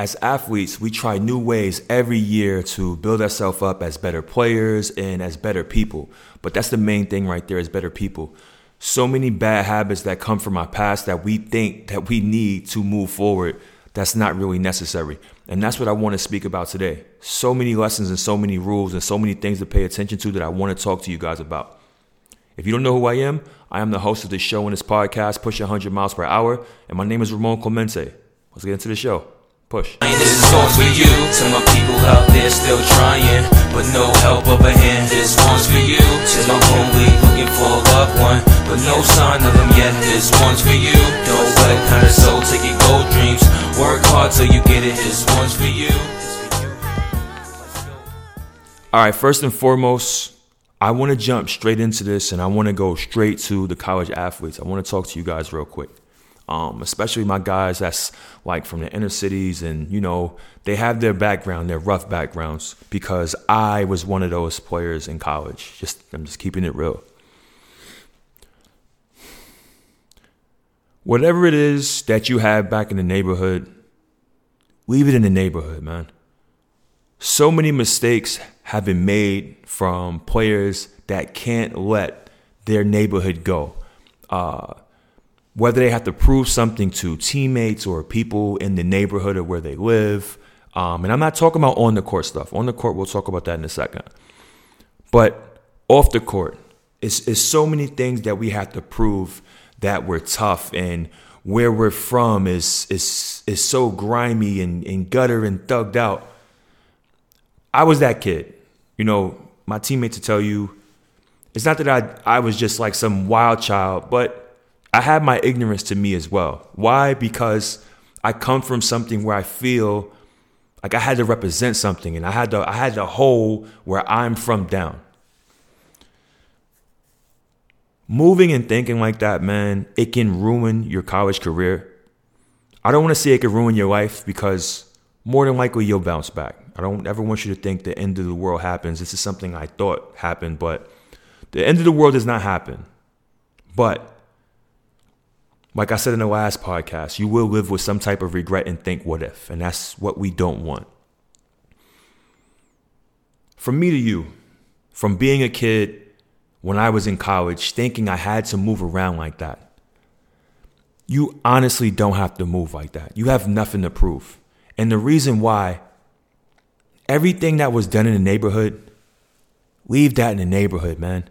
as athletes, we try new ways every year to build ourselves up as better players and as better people. But that's the main thing right there is better people. So many bad habits that come from our past that we think that we need to move forward that's not really necessary. And that's what I want to speak about today. So many lessons and so many rules and so many things to pay attention to that I want to talk to you guys about. If you don't know who I am, I am the host of this show and this podcast, Push 100 Miles Per Hour, and my name is Ramon Clemente. Let's get into the show. Push. This song's for you, to my people out there still trying, but no help of a hand. This one's for you, to my homie looking for a loved one, but no sign of them yet. This one's for you, don't let kind of soul take your gold dreams. Work hard till you get it. This one's for you. All right, first and foremost, I want to jump straight into this and I want to go straight to the college athletes. I want to talk to you guys real quick um, especially my guys that's like from the inner cities and you know they have their background their rough backgrounds because i was one of those players in college. Just i'm just keeping it real. Whatever it is that you have back in the neighborhood leave it in the neighborhood man. So many mistakes have been made from players that can't let their neighborhood go. Uh, whether they have to prove something to teammates or people in the neighborhood or where they live. Um, and I'm not talking about on the court stuff. On the court, we'll talk about that in a second. But off the court, it's, it's so many things that we have to prove that we're tough and where we're from is is is so grimy and, and gutter and thugged out. I was that kid. You know, my teammates to tell you, it's not that I I was just like some wild child, but I have my ignorance to me as well. Why? Because I come from something where I feel like I had to represent something and I had to I had to hold where I'm from down. Moving and thinking like that, man, it can ruin your college career. I don't want to say it could ruin your life because more than likely you'll bounce back. I don't ever want you to think the end of the world happens. This is something I thought happened, but the end of the world does not happen. But like I said in the last podcast, you will live with some type of regret and think, what if? And that's what we don't want. From me to you, from being a kid when I was in college, thinking I had to move around like that, you honestly don't have to move like that. You have nothing to prove. And the reason why, everything that was done in the neighborhood, leave that in the neighborhood, man.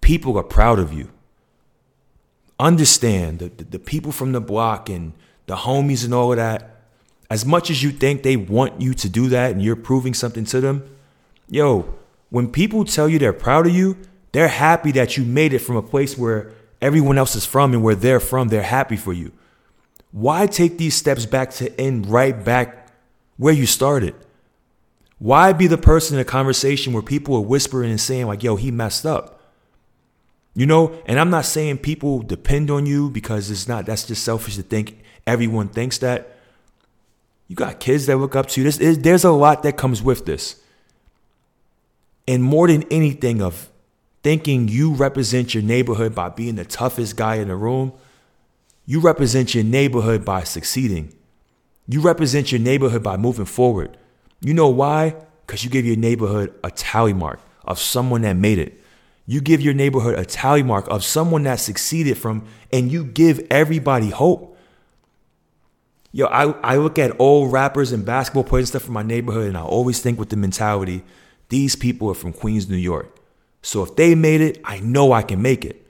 People are proud of you understand the, the, the people from the block and the homies and all of that, as much as you think they want you to do that and you're proving something to them, yo, when people tell you they're proud of you, they're happy that you made it from a place where everyone else is from and where they're from, they're happy for you. Why take these steps back to end right back where you started? Why be the person in a conversation where people are whispering and saying, like, yo, he messed up? You know, and I'm not saying people depend on you because it's not, that's just selfish to think everyone thinks that. You got kids that look up to you. There's, there's a lot that comes with this. And more than anything, of thinking you represent your neighborhood by being the toughest guy in the room, you represent your neighborhood by succeeding. You represent your neighborhood by moving forward. You know why? Because you give your neighborhood a tally mark of someone that made it. You give your neighborhood a tally mark of someone that succeeded from, and you give everybody hope. Yo, I, I look at old rappers and basketball players and stuff from my neighborhood, and I always think with the mentality, these people are from Queens, New York. So if they made it, I know I can make it.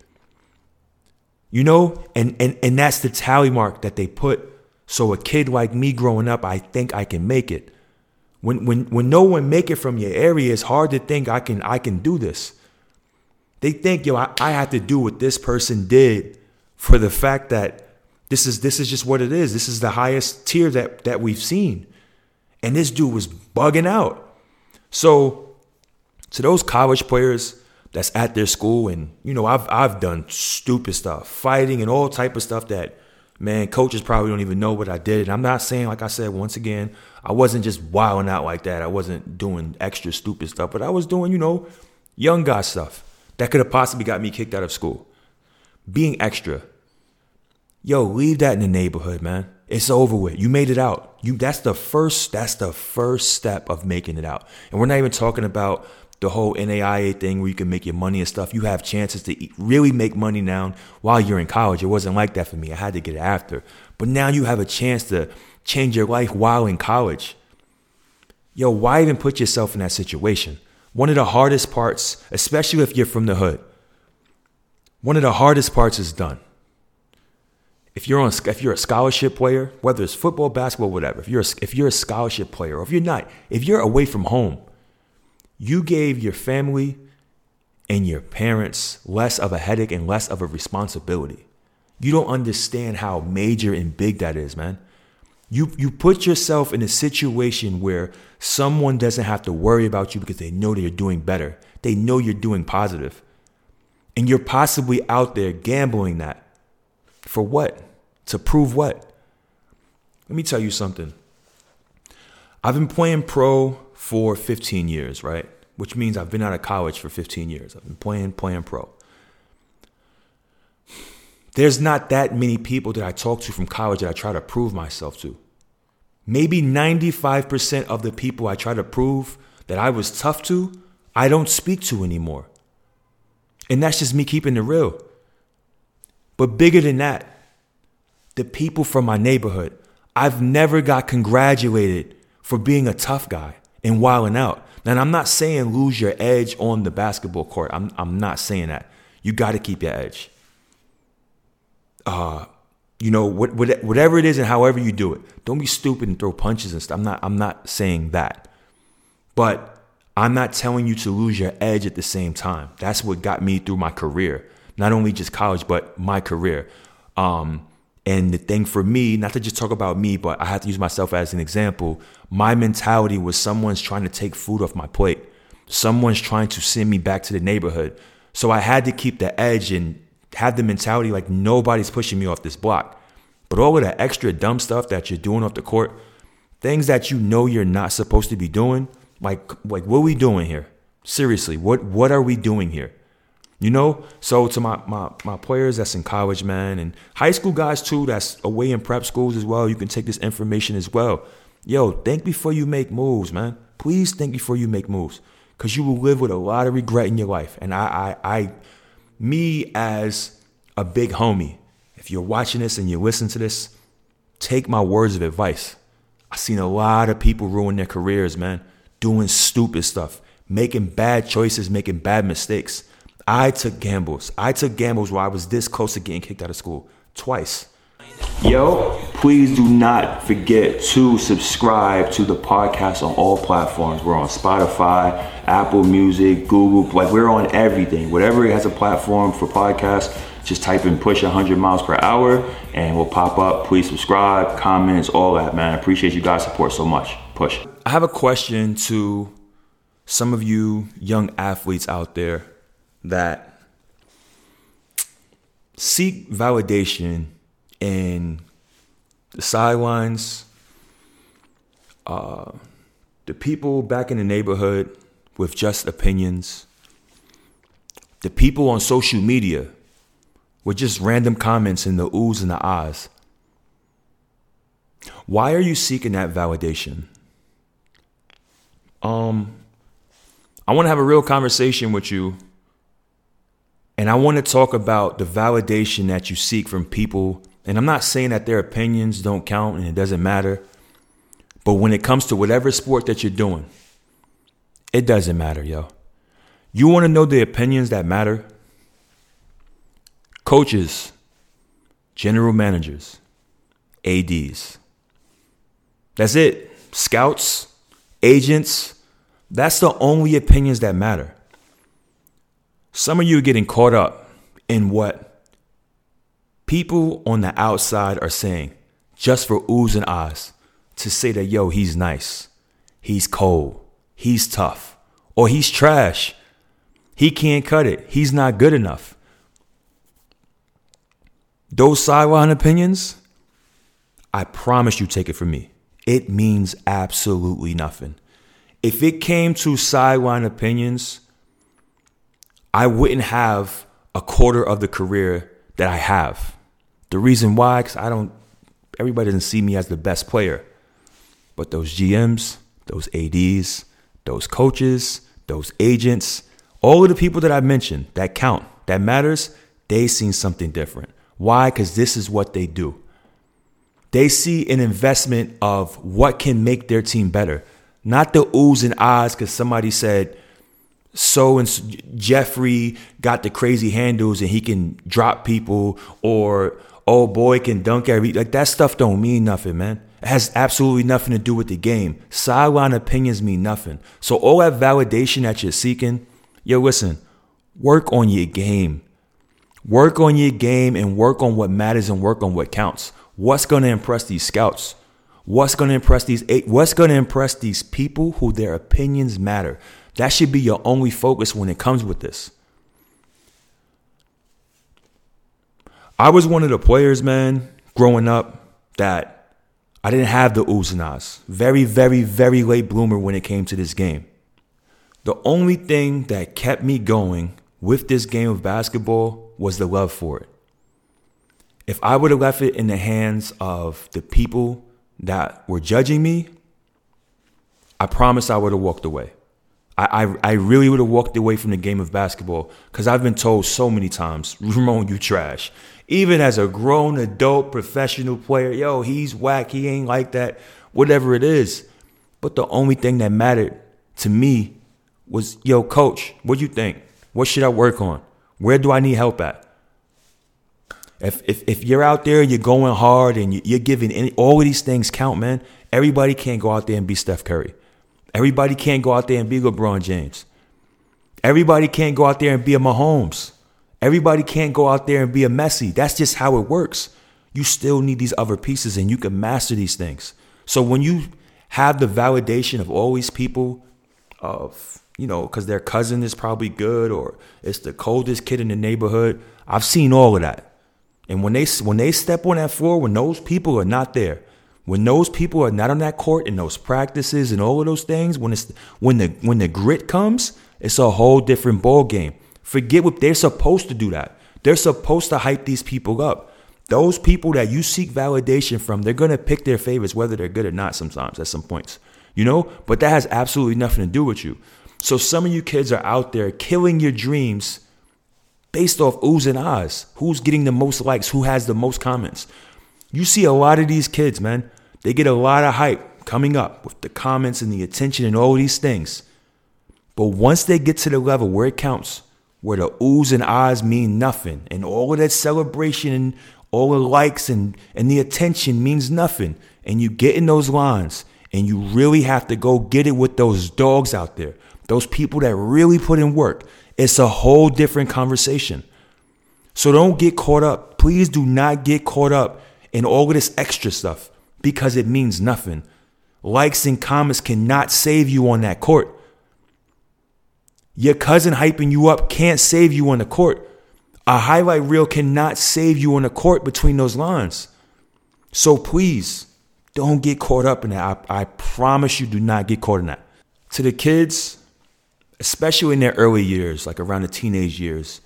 You know, and and and that's the tally mark that they put. So a kid like me growing up, I think I can make it. When when when no one make it from your area, it's hard to think I can I can do this. They think, yo, I, I have to do what this person did for the fact that this is this is just what it is. This is the highest tier that that we've seen. And this dude was bugging out. So to those college players that's at their school and you know I've I've done stupid stuff, fighting and all type of stuff that man coaches probably don't even know what I did. And I'm not saying like I said once again, I wasn't just wilding out like that. I wasn't doing extra stupid stuff, but I was doing, you know, young guy stuff that could have possibly got me kicked out of school. Being extra. Yo, leave that in the neighborhood, man. It's over with. You made it out. You that's the first that's the first step of making it out. And we're not even talking about the whole NIL thing where you can make your money and stuff. You have chances to really make money now while you're in college. It wasn't like that for me. I had to get it after. But now you have a chance to change your life while in college. Yo, why even put yourself in that situation? One of the hardest parts, especially if you're from the hood, one of the hardest parts is done. If you're on, if you're a scholarship player, whether it's football, basketball, whatever, if you're a, if you're a scholarship player, or if you're not, if you're away from home, you gave your family and your parents less of a headache and less of a responsibility. You don't understand how major and big that is, man. You you put yourself in a situation where someone doesn't have to worry about you because they know that you're doing better. They know you're doing positive. And you're possibly out there gambling that. For what? To prove what? Let me tell you something. I've been playing pro for 15 years, right? Which means I've been out of college for 15 years. I've been playing, playing pro. There's not that many people that I talk to from college that I try to prove myself to. Maybe 95% of the people I try to prove that I was tough to, I don't speak to anymore. And that's just me keeping it real. But bigger than that, the people from my neighborhood, I've never got congratulated for being a tough guy and wilding out. Now, I'm not saying lose your edge on the basketball court. I'm, I'm not saying that. You got to keep your edge uh, you know, what, what, whatever it is and however you do it. Don't be stupid and throw punches and stuff. I'm not, I'm not saying that. But I'm not telling you to lose your edge at the same time. That's what got me through my career. Not only just college, but my career. Um, and the thing for me, not to just talk about me, but I have to use myself as an example. My mentality was someone's trying to take food off my plate. Someone's trying to send me back to the neighborhood. So I had to keep the edge and have the mentality like nobody's pushing me off this block. But all of that extra dumb stuff that you're doing off the court, things that you know you're not supposed to be doing, like like what are we doing here? Seriously, what what are we doing here? You know? So to my my my players that's in college, man, and high school guys too, that's away in prep schools as well, you can take this information as well. Yo, think before you make moves, man. Please think before you make moves. Cause you will live with a lot of regret in your life. And I I I me as a big homie, if you're watching this and you listen to this, take my words of advice. I've seen a lot of people ruin their careers, man, doing stupid stuff, making bad choices, making bad mistakes. I took gambles. I took gambles where I was this close to getting kicked out of school twice. Yo, please do not forget to subscribe to the podcast on all platforms. We're on Spotify, Apple Music, Google, like we're on everything. Whatever has a platform for podcasts, just type in push 100 miles per hour and we'll pop up. Please subscribe, comments, all that, man. I appreciate you guys' support so much. Push. I have a question to some of you young athletes out there that seek validation in the sidelines, uh, the people back in the neighborhood with just opinions, the people on social media with just random comments in the oohs and the ahs. Why are you seeking that validation? Um, I want to have a real conversation with you. And I want to talk about the validation that you seek from people and I'm not saying that their opinions don't count and it doesn't matter. But when it comes to whatever sport that you're doing, it doesn't matter, yo. You want to know the opinions that matter? Coaches, general managers, ADs. That's it. Scouts, agents, that's the only opinions that matter. Some of you are getting caught up in what people on the outside are saying, just for oohs and ahs, to say that, yo, he's nice, he's cold, he's tough, or he's trash, he can't cut it, he's not good enough. Those sideline opinions, I promise you, take it from me. It means absolutely nothing. If it came to sideline opinions, I wouldn't have a quarter of the career that I have. The reason why, because I don't everybody doesn't see me as the best player. But those GMs, those ADs, those coaches, those agents, all of the people that I mentioned that count, that matters, they seen something different. Why? Because this is what they do. They see an investment of what can make their team better, not the oohs and ahs because somebody said so and Jeffrey got the crazy handles and he can drop people, or oh boy can dunk every like that stuff don't mean nothing, man. It has absolutely nothing to do with the game. Sideline opinions mean nothing. So all that validation that you're seeking, yo, listen, work on your game. Work on your game and work on what matters and work on what counts. What's to impress these scouts? What's to impress these eight? What's to impress these people who their opinions matter? That should be your only focus when it comes with this. I was one of the players, man, growing up that I didn't have the oohs and ahs. Very, very, very late bloomer when it came to this game. The only thing that kept me going with this game of basketball was the love for it. If I would have left it in the hands of the people that were judging me, I promise I would have walked away. I, I, I really would have walked away from the game of basketball because I've been told so many times, Ramon, you trash. Even as a grown adult professional player, yo, he's whack, he ain't like that, whatever it is. But the only thing that mattered to me was, yo, coach, what do you think? What should I work on? Where do I need help at? If, if, if you're out there, you're going hard and you're giving any, all of these things count, man. Everybody can't go out there and be Steph Curry. Everybody can't go out there and be LeBron James. Everybody can't go out there and be a Mahomes. Everybody can't go out there and be a Messi. That's just how it works. You still need these other pieces and you can master these things. So when you have the validation of all these people of, you know, because their cousin is probably good or it's the coldest kid in the neighborhood, I've seen all of that. And when they when they step on that floor, when those people are not there, when those people are not on that court and those practices and all of those things, when it's when the when the grit comes, it's a whole different ball game. Forget what they're supposed to do that. They're supposed to hype these people up. Those people that you seek validation from, they're gonna pick their favorites, whether they're good or not, sometimes at some points. You know? But that has absolutely nothing to do with you. So some of you kids are out there killing your dreams based off oohs and ahs. Who's getting the most likes? Who has the most comments? You see a lot of these kids, man. They get a lot of hype coming up with the comments and the attention and all these things. But once they get to the level where it counts, where the oohs and ahs mean nothing, and all of that celebration and all the likes and, and the attention means nothing, and you get in those lines and you really have to go get it with those dogs out there, those people that really put in work, it's a whole different conversation. So don't get caught up. Please do not get caught up in all of this extra stuff because it means nothing. Likes and comments cannot save you on that court. Your cousin hyping you up can't save you on the court. A highlight reel cannot save you on the court between those lines. So please don't get caught up in that. I, I promise you, do not get caught in that. To the kids, especially in their early years, like around the teenage years,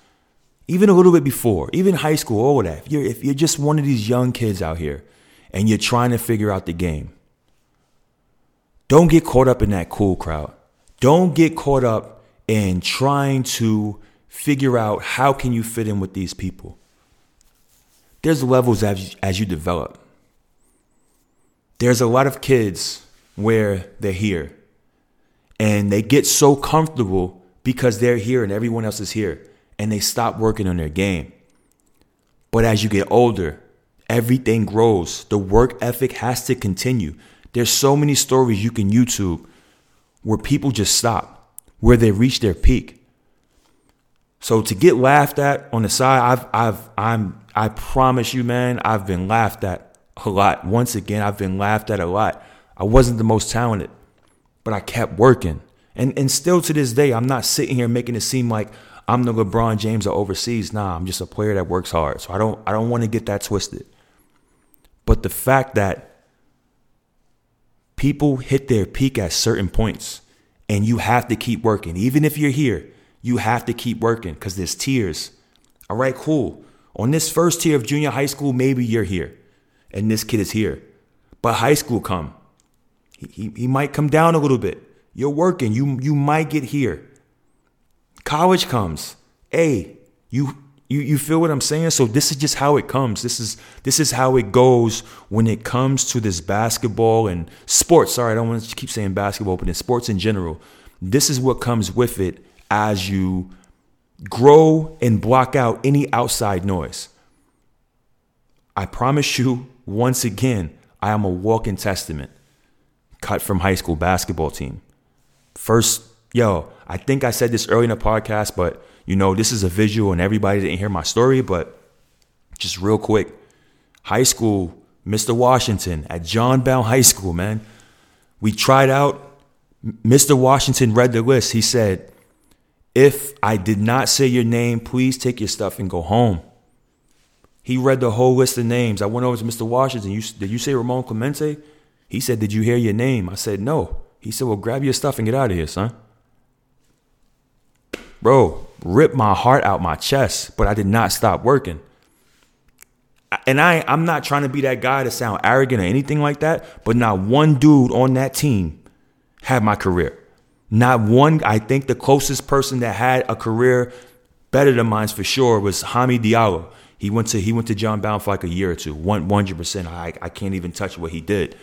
even a little bit before, even high school, all of that. If you're, if you're just one of these young kids out here and you're trying to figure out the game, don't get caught up in that cool crowd. Don't get caught up in trying to figure out how can you fit in with these people. There's levels as, as you develop. There's a lot of kids where they're here and they get so comfortable because they're here and everyone else is here and they stop working on their game. But as you get older, everything grows. The work ethic has to continue. There's so many stories you can YouTube where people just stop, where they reach their peak. So to get laughed at on the side, I've I've I'm I promise you, man, I've been laughed at a lot. Once again, I've been laughed at a lot. I wasn't the most talented, but I kept working. And and still to this day, I'm not sitting here making it seem like I'm the LeBron James of overseas. Nah, I'm just a player that works hard. So I don't I don't want to get that twisted. But the fact that people hit their peak at certain points and you have to keep working. Even if you're here, you have to keep working because there's tiers. All right, cool. On this first tier of junior high school, maybe you're here. and this kid is here. But high school come. He, he, he might come down a little bit. You're working. You you might get here. College comes. Hey, you you you feel what I'm saying? So this is just how it comes. This is this is how it goes when it comes to this basketball and sports. Sorry, I don't want to keep saying basketball, but in sports in general, this is what comes with it as you grow and block out any outside noise. I promise you, once again, I am a walking testament. Cut from high school basketball team. First, yo, I think I said this early in the podcast, but you know, this is a visual and everybody didn't hear my story, but just real quick. High school, Mr. Washington at John Bowne High School, man. We tried out. Mr. Washington read the list. He said, If I did not say your name, please take your stuff and go home. He read the whole list of names. I went over to Mr. Washington. You, did you say Ramon Clemente? He said, Did you hear your name? I said, No. He said, Well, grab your stuff and get out of here, son. Bro, ripped my heart out my chest, but I did not stop working. And I, I'm not trying to be that guy to sound arrogant or anything like that, but not one dude on that team had my career. Not one, I think the closest person that had a career better than mine's for sure was Hami Diallo. He went to he went to John Bowne for like a year or two. One hundred percent. I I can't even touch what he did.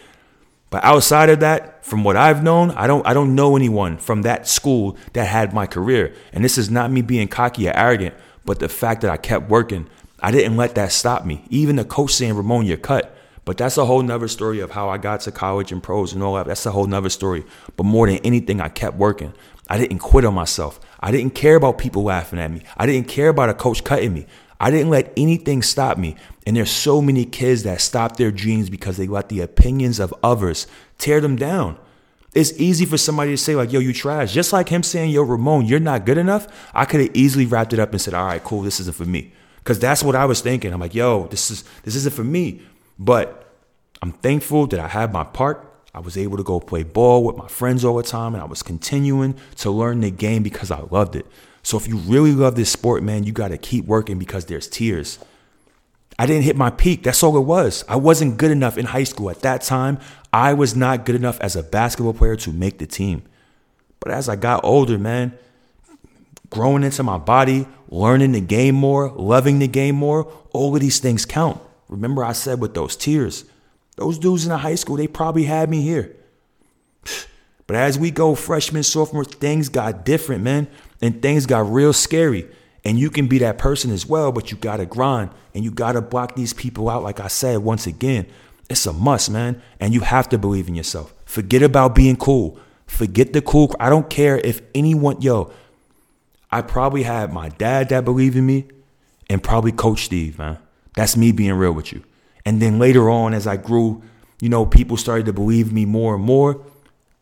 But outside of that, from what I've known, I don't I don't know anyone from that school that had my career. And this is not me being cocky or arrogant, but the fact that I kept working. I didn't let that stop me. Even the coach saying, Ramon, you're cut. But that's a whole nother story of how I got to college and pros and all that. That's a whole nother story. But more than anything, I kept working. I didn't quit on myself. I didn't care about people laughing at me. I didn't care about a coach cutting me. I didn't let anything stop me. And there's so many kids that stop their dreams because they let the opinions of others tear them down. It's easy for somebody to say, like, yo, you trash. Just like him saying, yo, Ramon, you're not good enough. I could have easily wrapped it up and said, all right, cool, this isn't for me. Because that's what I was thinking. I'm like, yo, this is this isn't for me. But I'm thankful that I had my part. I was able to go play ball with my friends all the time, and I was continuing to learn the game because I loved it. So if you really love this sport, man, you got to keep working because there's tiers. I didn't hit my peak. That's all it was. I wasn't good enough in high school. At that time, I was not good enough as a basketball player to make the team. But as I got older, man, growing into my body, learning the game more, loving the game more, all of these things count. Remember, I said with those tiers, those dudes in the high school, they probably had me here. But as we go freshman, sophomore, things got different, man and things got real scary. And you can be that person as well, but you gotta grind and you gotta block these people out. Like I said, once again, it's a must, man. And you have to believe in yourself. Forget about being cool. Forget the cool. I don't care if anyone, yo, I probably had my dad that believed in me and probably Coach Steve, man. That's me being real with you. And then later on, as I grew, you know, people started to believe me more and more.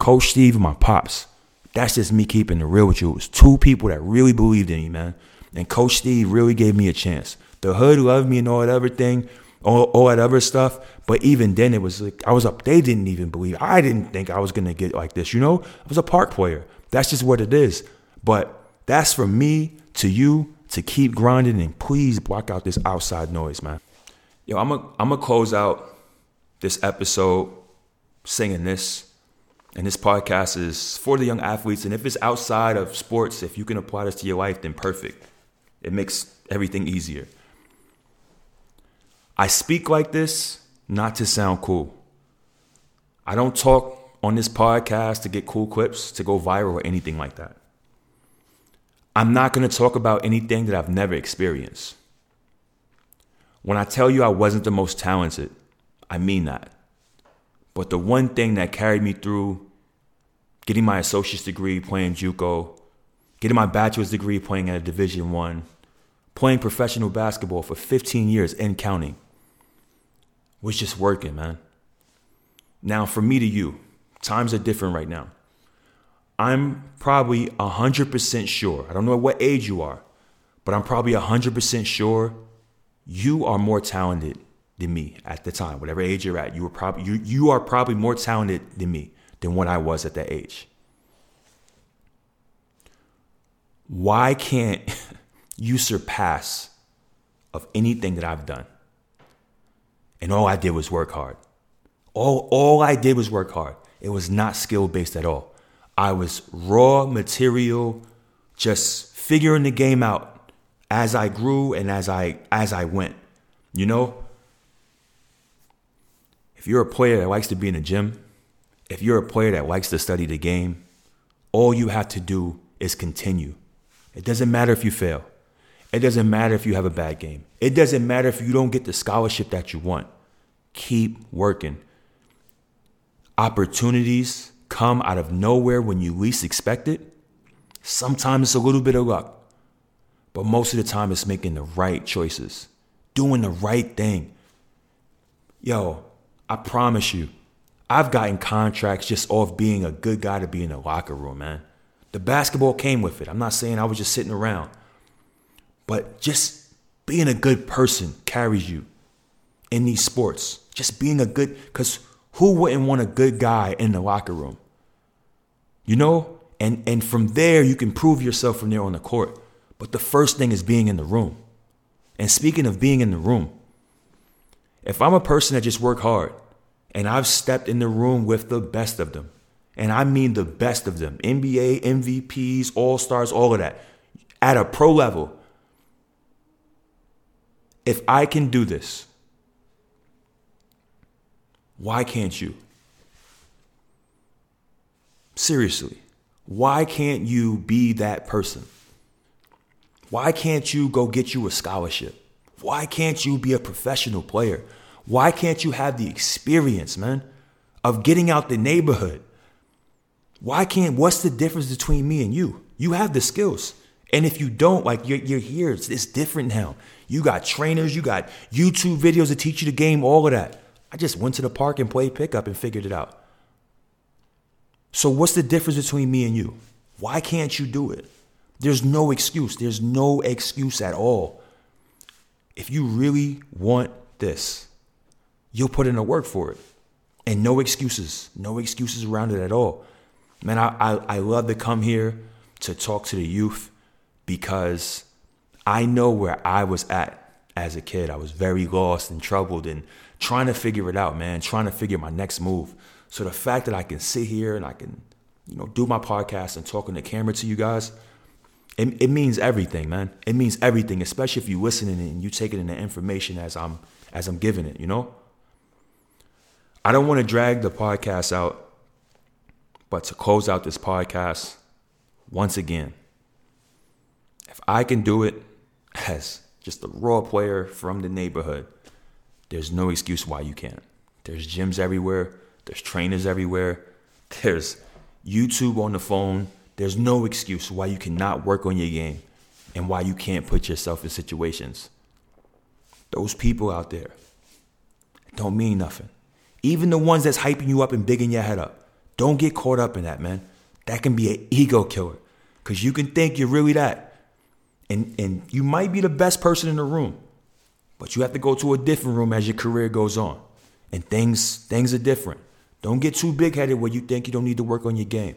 Coach Steve and my pops. That's just me keeping it real with you. It was two people that really believed in me, man. And Coach Steve really gave me a chance. The hood loved me and all that everything, all, all that other stuff. But even then, it was like I was up. They didn't even believe. I didn't think I was gonna get like this. You know, I was a park player. That's just what it is. But that's from me to you to keep grinding and please block out this outside noise, man. Yo, I'm gonna I'm gonna close out this episode singing this. And this podcast is for the young athletes. And if it's outside of sports, if you can apply this to your life, then perfect. It makes everything easier. I speak like this not to sound cool. I don't talk on this podcast to get cool clips, to go viral, or anything like that. I'm not going to talk about anything that I've never experienced. When I tell you I wasn't the most talented, I mean that. But the one thing that carried me through getting my associate's degree playing JUCO, getting my bachelor's degree playing at a Division One, playing professional basketball for 15 years and counting was just working, man. Now, from me to you, times are different right now. I'm probably 100% sure, I don't know what age you are, but I'm probably 100% sure you are more talented than me at the time, whatever age you're at. You were probably you you are probably more talented than me than what I was at that age. Why can't you surpass of anything that I've done? and all I did was work hard. All, all I did was work hard. It was not skill based at all. I was raw material, just figuring the game out as I grew and as I as I went. You know, if you're a player that likes to be in the gym, if you're a player that likes to study the game, all you have to do is continue. It doesn't matter if you fail. It doesn't matter if you have a bad game. It doesn't matter if you don't get the scholarship that you want. Keep working. Opportunities come out of nowhere when you least expect it. Sometimes it's a little bit of luck, but most of the time it's making the right choices, doing the right thing. Yo, I promise you, I've gotten contracts just off being a good guy to be in the locker room, man. The basketball came with it. I'm not saying I was just sitting around, but just being a good person carries you in these sports. Just being a good, because who wouldn't want a good guy in the locker room? You know? And, and from there, you can prove yourself from there on the court. But the first thing is being in the room. And speaking of being in the room, if I'm a person that just work hard and I've stepped in the room with the best of them, and I mean the best of them NBA, MVPs, All Stars, all of that, at a pro level, if I can do this, why can't you? Seriously, why can't you be that person? Why can't you go get you a scholarship? Why can't you be a professional player? Why can't you have the experience, man, of getting out the neighborhood? Why can't, what's the difference between me and you? You have the skills. And if you don't, like you're, you're here, it's, it's different now. You got trainers, you got YouTube videos to teach you the game, all of that. I just went to the park and played pickup and figured it out. So, what's the difference between me and you? Why can't you do it? There's no excuse. There's no excuse at all. If you really want this, you'll put in the work for it. And no excuses. No excuses around it at all. Man, I, I, I love to come here to talk to the youth because I know where I was at as a kid. I was very lost and troubled and trying to figure it out, man, trying to figure my next move. So the fact that I can sit here and I can, you know, do my podcast and talk on the camera to you guys, it, it means everything, man. It means everything, especially if you're listening and you taking in the information as I'm as I'm giving it, you know? I don't want to drag the podcast out, but to close out this podcast, once again, if I can do it as just a raw player from the neighborhood, there's no excuse why you can't. There's gyms everywhere, there's trainers everywhere, there's YouTube on the phone. There's no excuse why you cannot work on your game and why you can't put yourself in situations. Those people out there don't mean nothing. Even the ones that's hyping you up and bigging your head up. Don't get caught up in that, man. That can be an ego killer. Cause you can think you're really that. And and you might be the best person in the room. But you have to go to a different room as your career goes on. And things things are different. Don't get too big headed where you think you don't need to work on your game.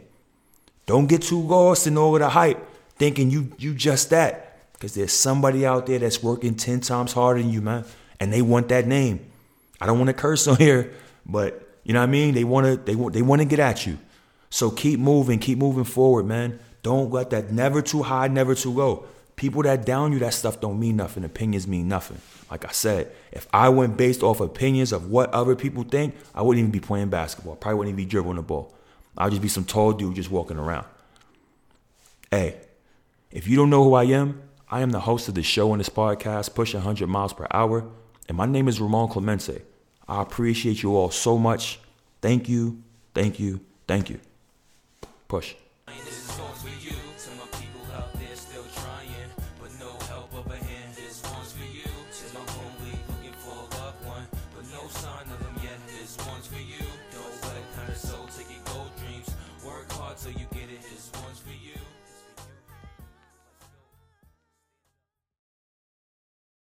Don't get too lost in all of the hype, thinking you you just that. Because there's somebody out there that's working 10 times harder than you, man. And they want that name. I don't want to curse on here, but you know what I mean? They want to they want they want to get at you. So keep moving, keep moving forward, man. Don't let that never too high, never too low. People that down you, that stuff don't mean nothing. Opinions mean nothing. Like I said, if I went based off opinions of what other people think, I wouldn't even be playing basketball. I probably wouldn't even be dribbling the ball. I'd just be some tall dude just walking around. Hey, if you don't know who I am, I am the host of the show on this podcast, pushing 100 miles per hour, and my name is Ramon Clemente. I appreciate you all so much. Thank you, thank you, thank you. Push.